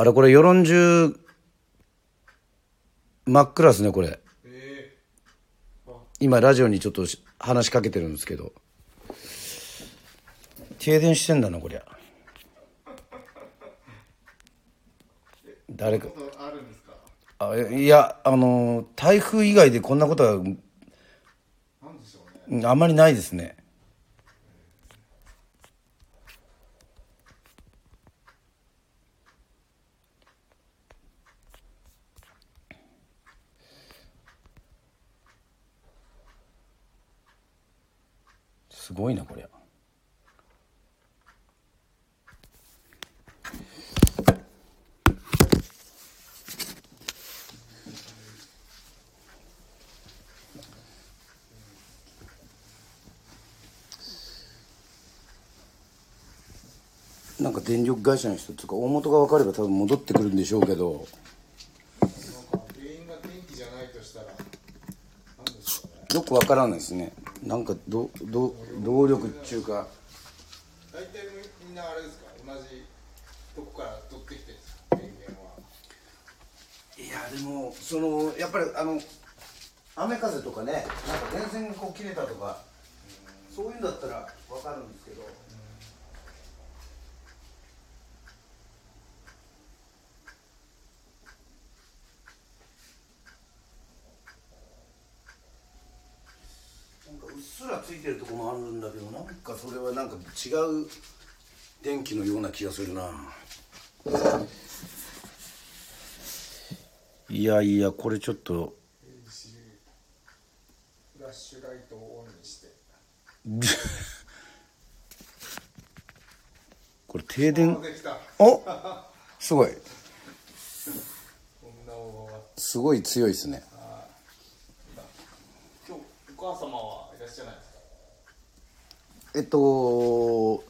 あれこれ世論中真っ暗っすねこれ。え今ラジオにちょっとし話しかけてるんですけど。停電してんだなこりゃ。誰か。あいやあの台風以外でこんなことはあんまりないですねすごいなこりゃ。なんか電力会社の人とか大元が分かれば多分戻ってくるんでしょうけど。なんか原因が電気じゃないとしたらなんでしょうね。よく分からないですねなんかどど動力っうか。大体みんなあれですか？同じとこから取ってきてるんですか？電源は。いやでもそのやっぱりあの雨風とかねなんか電線がこう切れたとかそういうんだったら分かるんですけどなんかうっすらついてるとこもあるんだけどな。んかそれはなんか違う電気のような気がするな。いやいやこれちょっと。フラッシュライトをオンにして。これ停電。おすごい。すごい強いですね。今日お母様はいらっしゃらないですかえっと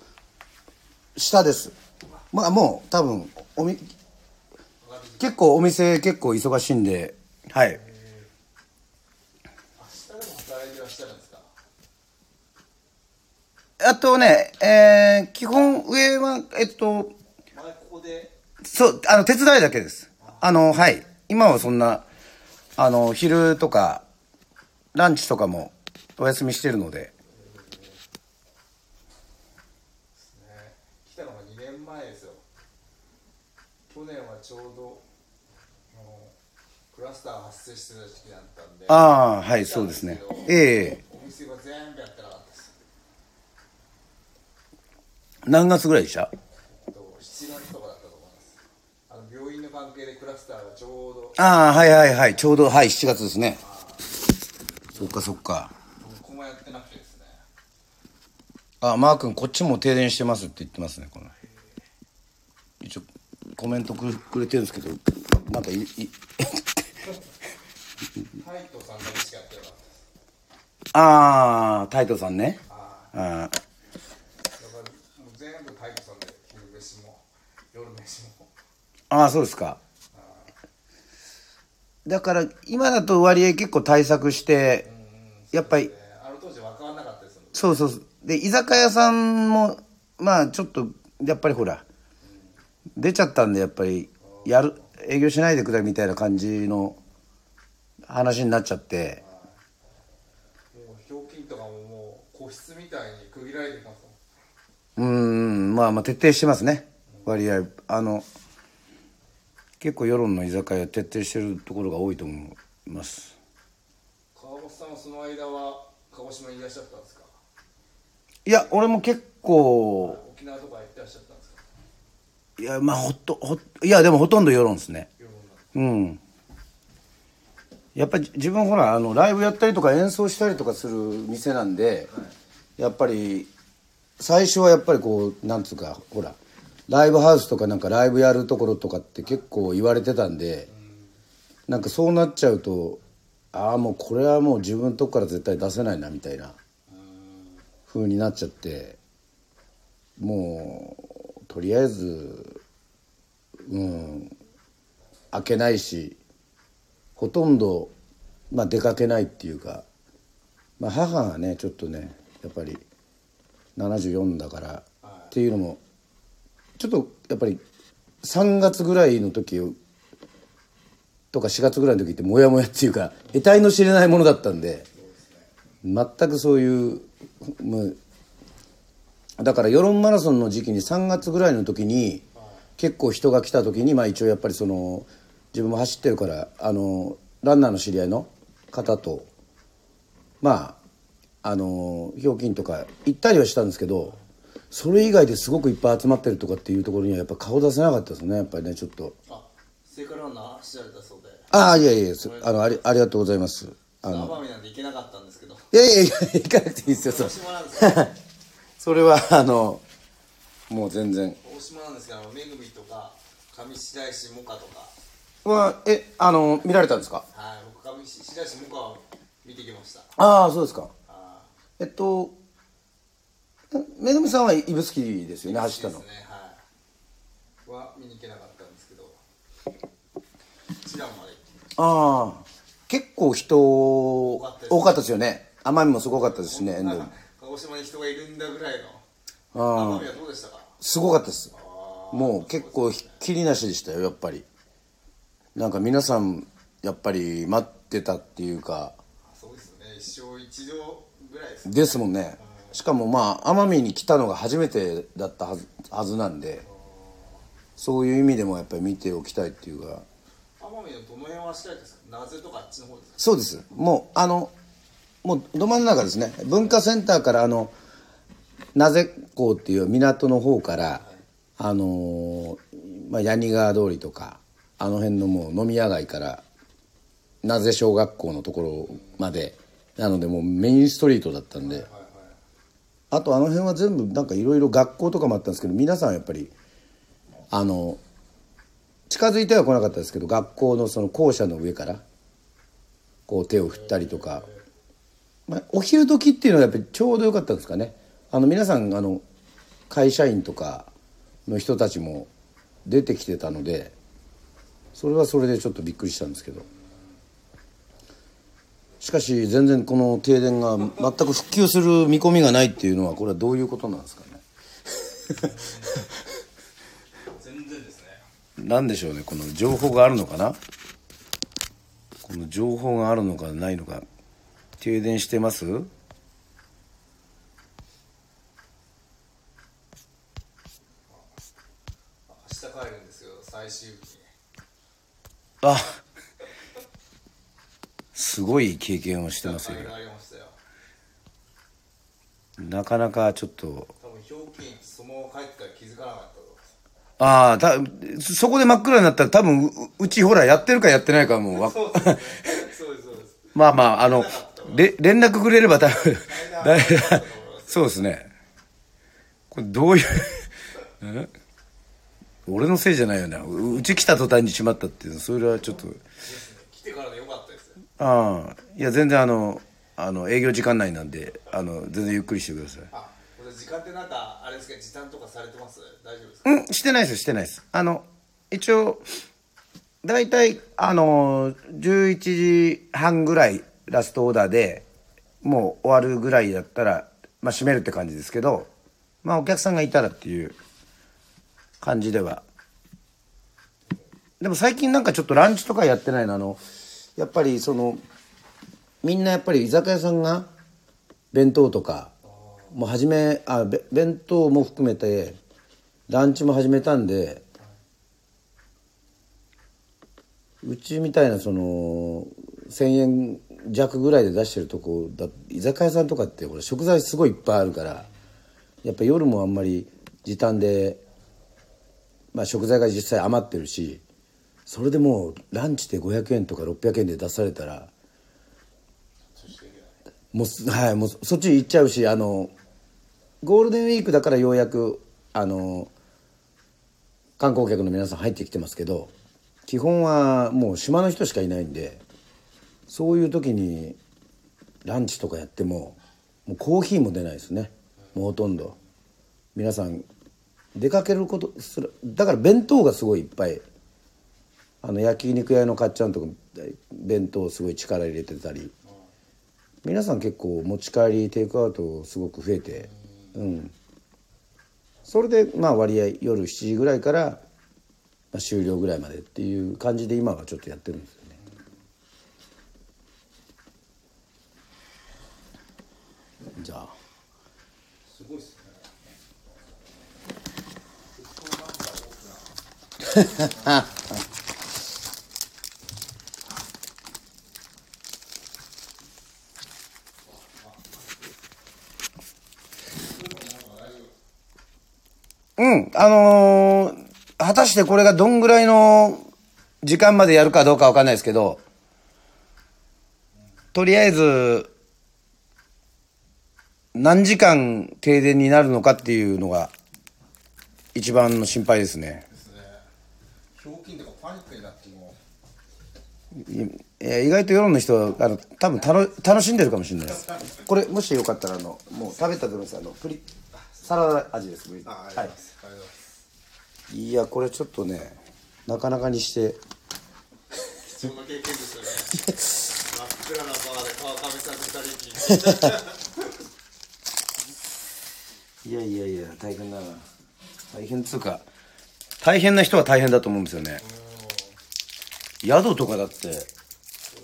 下です。まあもう多分おみ結構お店結構忙しいんではい。明日でも働いてらっしゃるんですかあとねえー基本上はえっとそうあの手伝いだけです。あのはい。今はそんなあの昼とかランチとかもお休みしてるのでね来たのが2年前ですよ去年はちょうどあのクラスター発生してた時期だったんで。ああはいそうですね。ええ。お店が全部やってなかったです。何月ぐらいでした？えっと7月とかだったと思います。あの病院の関係でクラスターがちょうど。ああはいはいはい。ちょうどはい7月ですね。そっかそっか。ここもやってなくてですね。あマー君こっちも停電してますって言ってますねこの。一応コメントくくれてるんですけどなんかいいああタイトさんね。ああー。ああーそうですか。だから今だと割合結構対策してやっぱり。えーあの当時分からなかっそうそうで居酒屋さんもまあちょっとやっぱりほら出ちゃったんでやっぱりやる営業しないでくれみたいな感じの話になっちゃって。もうひょうきんとかももう個室みたいに区切られてますうーん。まあまあ徹底してますね。割合。あの結構世論の居酒屋徹底してるところが多いと思います。川本さんはその間は鹿児島にいらっしゃったんですか？いや俺も結構沖縄とか行ってらっしゃったんですかいやまあほっとほいやでもほとんど世論ですねうんやっぱり自分ほらあのライブやったりとか演奏したりとかする店なんで、やっぱり最初はやっぱりこうなんつうかほらライブハウスとかなんかライブやるところとかって結構言われてたんで、なんかそうなっちゃうとああもうこれはもう自分のとこから絶対出せないなみたいな風になっちゃってもうとりあえずうん開けないしほとんど、まあ、出かけないっていうか、まあ、母がねちょっとねやっぱり74だからっていうのもちょっとやっぱり3月ぐらいの時とか4月ぐらいの時ってモヤモヤっていうか得体の知れないものだったんで全くそういうもうだから世論マラソンの時期に3月ぐらいの時に結構人が来た時にまあ一応やっぱりその自分も走ってるからあのランナーの知り合いの方とまああのひょうきんとか行ったりはしたんですけどそれ以外ですごくいっぱい集まってるとかっていうところにはやっぱ顔出せなかったですねやっぱりねちょっと。あ聖火ランナー走られたそうで。ああいやいやそあのありありがとうございます。あの。奄美なんて行けなかったんですけど。いやいやいや行かなくていいですよそ大島なんですか？それはあのもう全然。大島なんですけどめぐみとか上白石萌歌とかはえあの見られたんですか？はい僕上白石萌歌を見てきました。ああそうですか。あえっとえめぐみさんは指宿ですよね走ったのですねはい。は見に行けなかったんですけど。一蘭までああ結構人多かったですよね。奄美もすごかったですしね鹿児島に人がいるんだぐらいの。奄美はどうでしたか？すごかったです。もう結構ひっきりなしでしたよやっぱりなんか皆さんやっぱり待ってたっていうかそうですよね。一生一度ぐらいですね。ですもんね。しかもまあ奄美に来たのが初めてだったはずはずなんでそういう意味でもやっぱり見ておきたいっていうか。奄美のどの辺はしたいですか？なぜとかあっちの方ですか？そうです。もうあのもうど真ん中ですね。文化センターからあの名瀬港っていう港の方から、あのーまあ、八木川通りとかあの辺のもう飲み屋街から名瀬小学校のところまでなのでもうメインストリートだったんで、あとあの辺は全部なんかいろいろ学校とかもあったんですけど皆さんやっぱりあの近づいては来なかったですけど学校のその校舎の上からこう手を振ったりとか、まあ、お昼時っていうのはやっぱりちょうどよかったんですかね。あの皆さんあの会社員とかの人たちも出てきてたのでそれはそれでちょっとびっくりしたんですけど。しかし全然この停電が全く復旧する見込みがないっていうのはこれはどういうことなんですかね？全然ですね。なんでしょうね？この情報があるのかな？この情報があるのかないのか。停電してます？明日帰るんですけど最終日にあすごい経験をしてますよ。なかなかちょっと。ああたそこで真っ暗になったら多分ううちほらやってるかやってないかもうわ。そうですねそうです。そうですまあまああのれ連絡くれれば多分 そうですね。これどういう え？俺のせいじゃないよなううち来た途端にしまったっていうの。それはちょっと。来てからでよかったですよ。ああ。いや全然あのあの営業時間内なんであの全然ゆっくりしてください。あこれ時間ってなんかあれですか時短とかされてます？大丈夫ですか？うんしてないですしてないです。あの一応大体あの11時半ぐらいラストオーダーでもう終わるぐらいだったら、まあ、閉めるって感じですけどまあお客さんがいたらっていう感じでは。でも最近なんかちょっとランチとかやってないの？あのやっぱりそのみんなやっぱり居酒屋さんが弁当とかもう始めあべ弁当も含めてランチも始めたんでうちみたいなその1,000円弱ぐらいで出してるとこだ居酒屋さんとかってこれ食材すごいいっぱいあるからやっぱ夜もあんまり時短で、まあ、食材が実際余ってるしそれでもうランチで500円とか600円で出されたらもうはいもうそっち行っちゃうしあのゴールデンウィークだからようやくあの観光客の皆さん入ってきてますけど基本はもう島の人しかいないんでそういう時にランチとかやってももうコーヒーも出ないですね。もうほとんど。皆さん出かけることするだから弁当がすごいいっぱい。あの焼肉屋のかっちゃんとか弁当すごい力入れてたり。皆さん結構持ち帰りテイクアウトすごく増えて。うん。それでまあ割合夜7時ぐらいから、終了ぐらいまでっていう感じで今はちょっとやってるんですよね。じゃあすごいっすね うん、あのー果たしてこれがどんぐらいの時間までやるかどうかわかんないですけど、とりあえず、何時間停電になるのかっていうのが、一番の心配ですね。ひょうきんとかパニックになっても。いや意外と世論の人はあの多分たの楽しんでるかもしれないです。これもしよかったらあのもう食べたと思います。あのプリサラダ味です。あありがとうございはい。ます、ありがとうございます。いやこれちょっとねなかなかにして。貴重な経験ですよね。真っ暗なバーで川上さんと二人きり いやいやいや大変だな。大変っつうか大変な人は大変だと思うんですよね。宿とかだって。そうで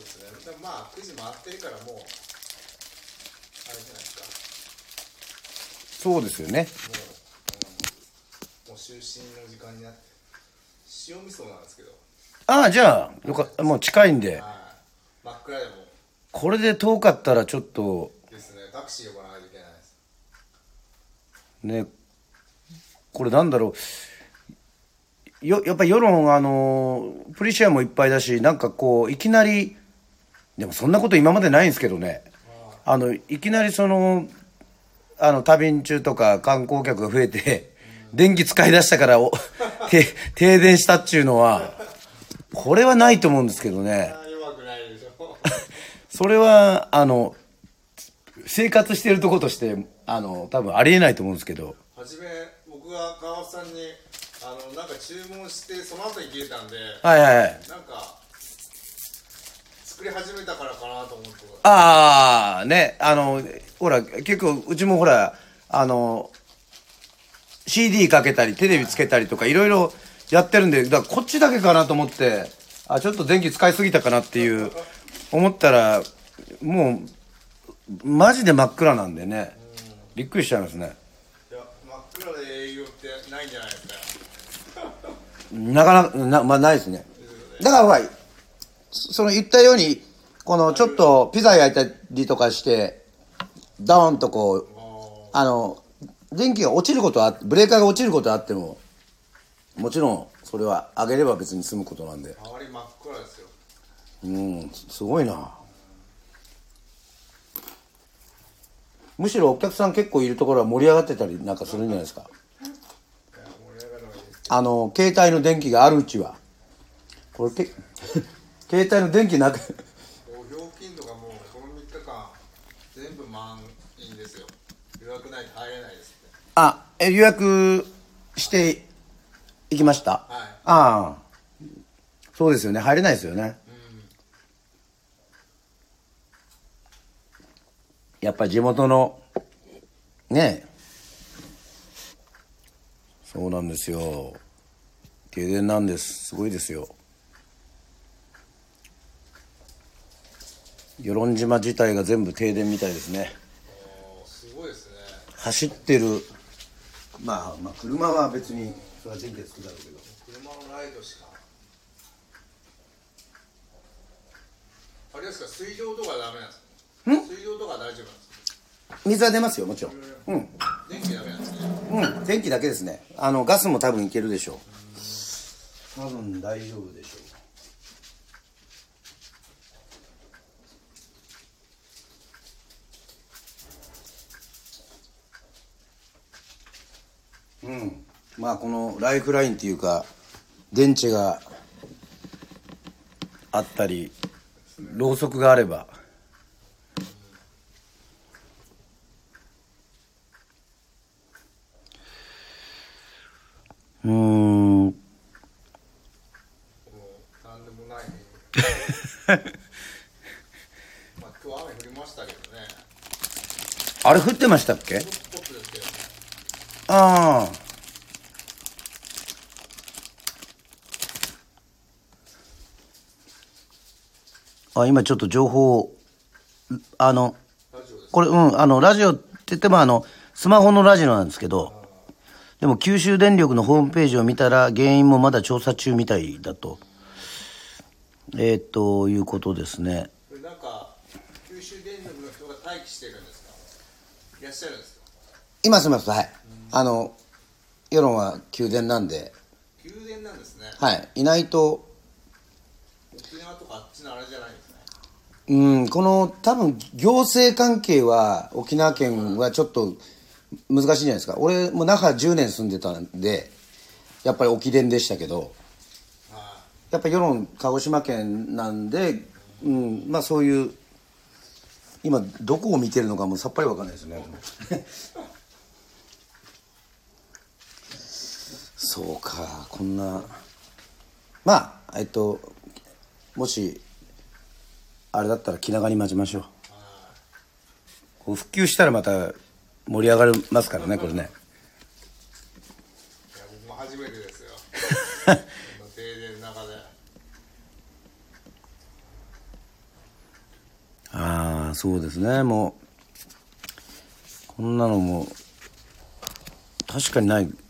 すね。でもまあ9時回ってるからもうあれじゃないですかそうですよねもう就寝の時間になって塩味噌なんですけど。ああじゃあよかもう近いんで。はい。真っ暗でも。これで遠かったらちょっと。ですね。タクシー呼ばないといけないです。ね。これなんだろうよやっぱり世論あのプリシアもいっぱいだしなんかこういきなりでもそんなこと今までないんですけどね。あのいきなりそのあの旅ん中とか観光客が増えて電気使い出したからお て停電したっちゅうのはこれはないと思うんですけどね。それはあの生活してるとことしてあの多分ありえないと思うんですけど。初め僕が川本さんにあのなんか注文してその後に消えたんではいはいはい。なんか作り始めたからかなと思って。ああ、ね、あの、ほら、結構、うちもほら、あの、CD かけたり、テレビつけたりとか、いろいろやってるんで、だからこっちだけかなと思って、あ、ちょっと電気使いすぎたかなっていう、思ったら、もう、マジで真っ暗なんでね、びっくりしちゃいますね。いや真っ暗で営業ってないんじゃないですかなかなか、な、まあ、ないですね。だからほら、そその言ったように、このちょっとピザ焼いたりとかして、ドーンとこう、あの、電気が落ちることはあブレーカーが落ちることはあっても、もちろん、それは上げれば別に済むことなんで。周り真っ暗ですようん、すごいな。むしろお客さん結構いるところは盛り上がってたりなんかするんじゃないですか。いや盛り上がるわけですあの、携帯の電気があるうちは。これけ、携帯の電気なく、もう料金とかもうこの3日間全部満員ですよ予約ないと入れないですってあ、え予約していきました？はいああ。そうですよね。入れないですよね。やっぱ地元の、ねえ。そうなんですよ。停電なんです。すごいですよ。与論島自体が全部停電みたいですね。すごいですね走ってる、まあ、まあ、車は別に、それは電気でつくだろうけど。車のライドしかあれですか水道とかダメなんですか？水道とか大丈夫なんですか？水は出ますよ、もちろん。うん。電気ダメなんですねうん、電気だけですね。あの、ガスも多分いけるでしょう。多分大丈夫でしょう。うん。まあ、このライフラインっていうか、電池があったり、ろうそくがあれば。れ降ってましたっけ？ああ。あ今ちょっと情報あのこれうんあのラジオって言ってもあのスマホのラジオなんですけどでも九州電力のホームページを見たら原因もまだ調査中みたいだと。えー、ということですね。なんか九州電力の人が待機してるんですいらっしゃるんですか？いますいますはい。あの世論は宮殿なんで。宮殿なんですね。はい。いないと。沖縄とかあっちのあれじゃないんですね。うん。この多分行政関係は沖縄県はちょっと難しいんじゃないですか。俺も那覇10年住んでたんでやっぱり沖伝でしたけど。はやっぱ世論鹿児島県なんで、うん、まあそういう今どこを見てるのかもさっぱりわかんないですね。そうかこんな。まあえっともしあれだったら気長に待ちましょう。こう復旧したらまた盛り上がりますからねこれね。いいや僕も初めてですよ この停電の中でああそうですね。もうこんなのも確かにない。